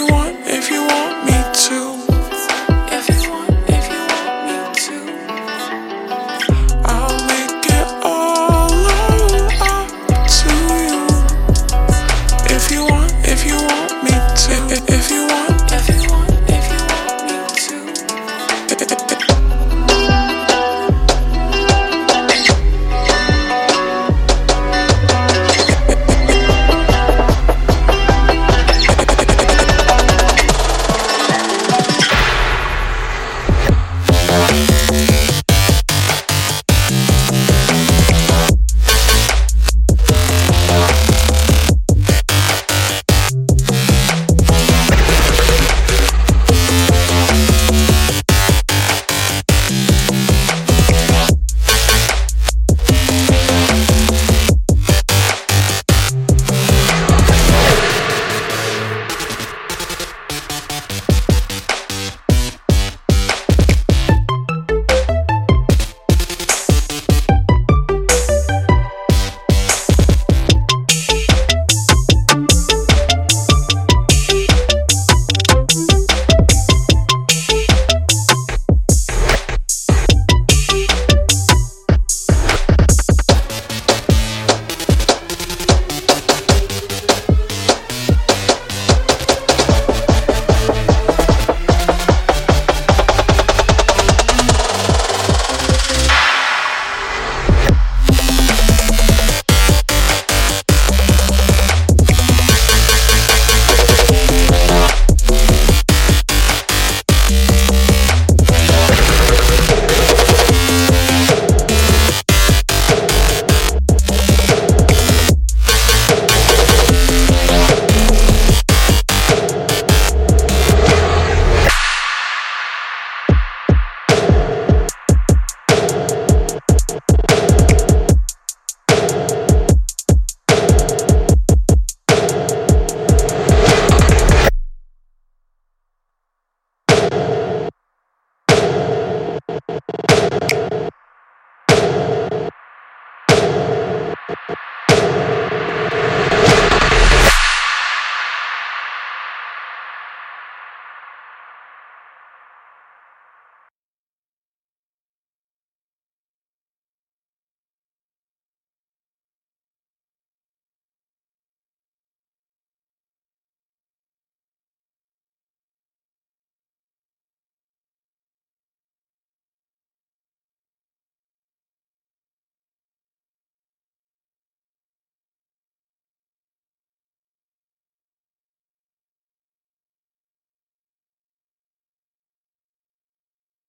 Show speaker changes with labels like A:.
A: you want.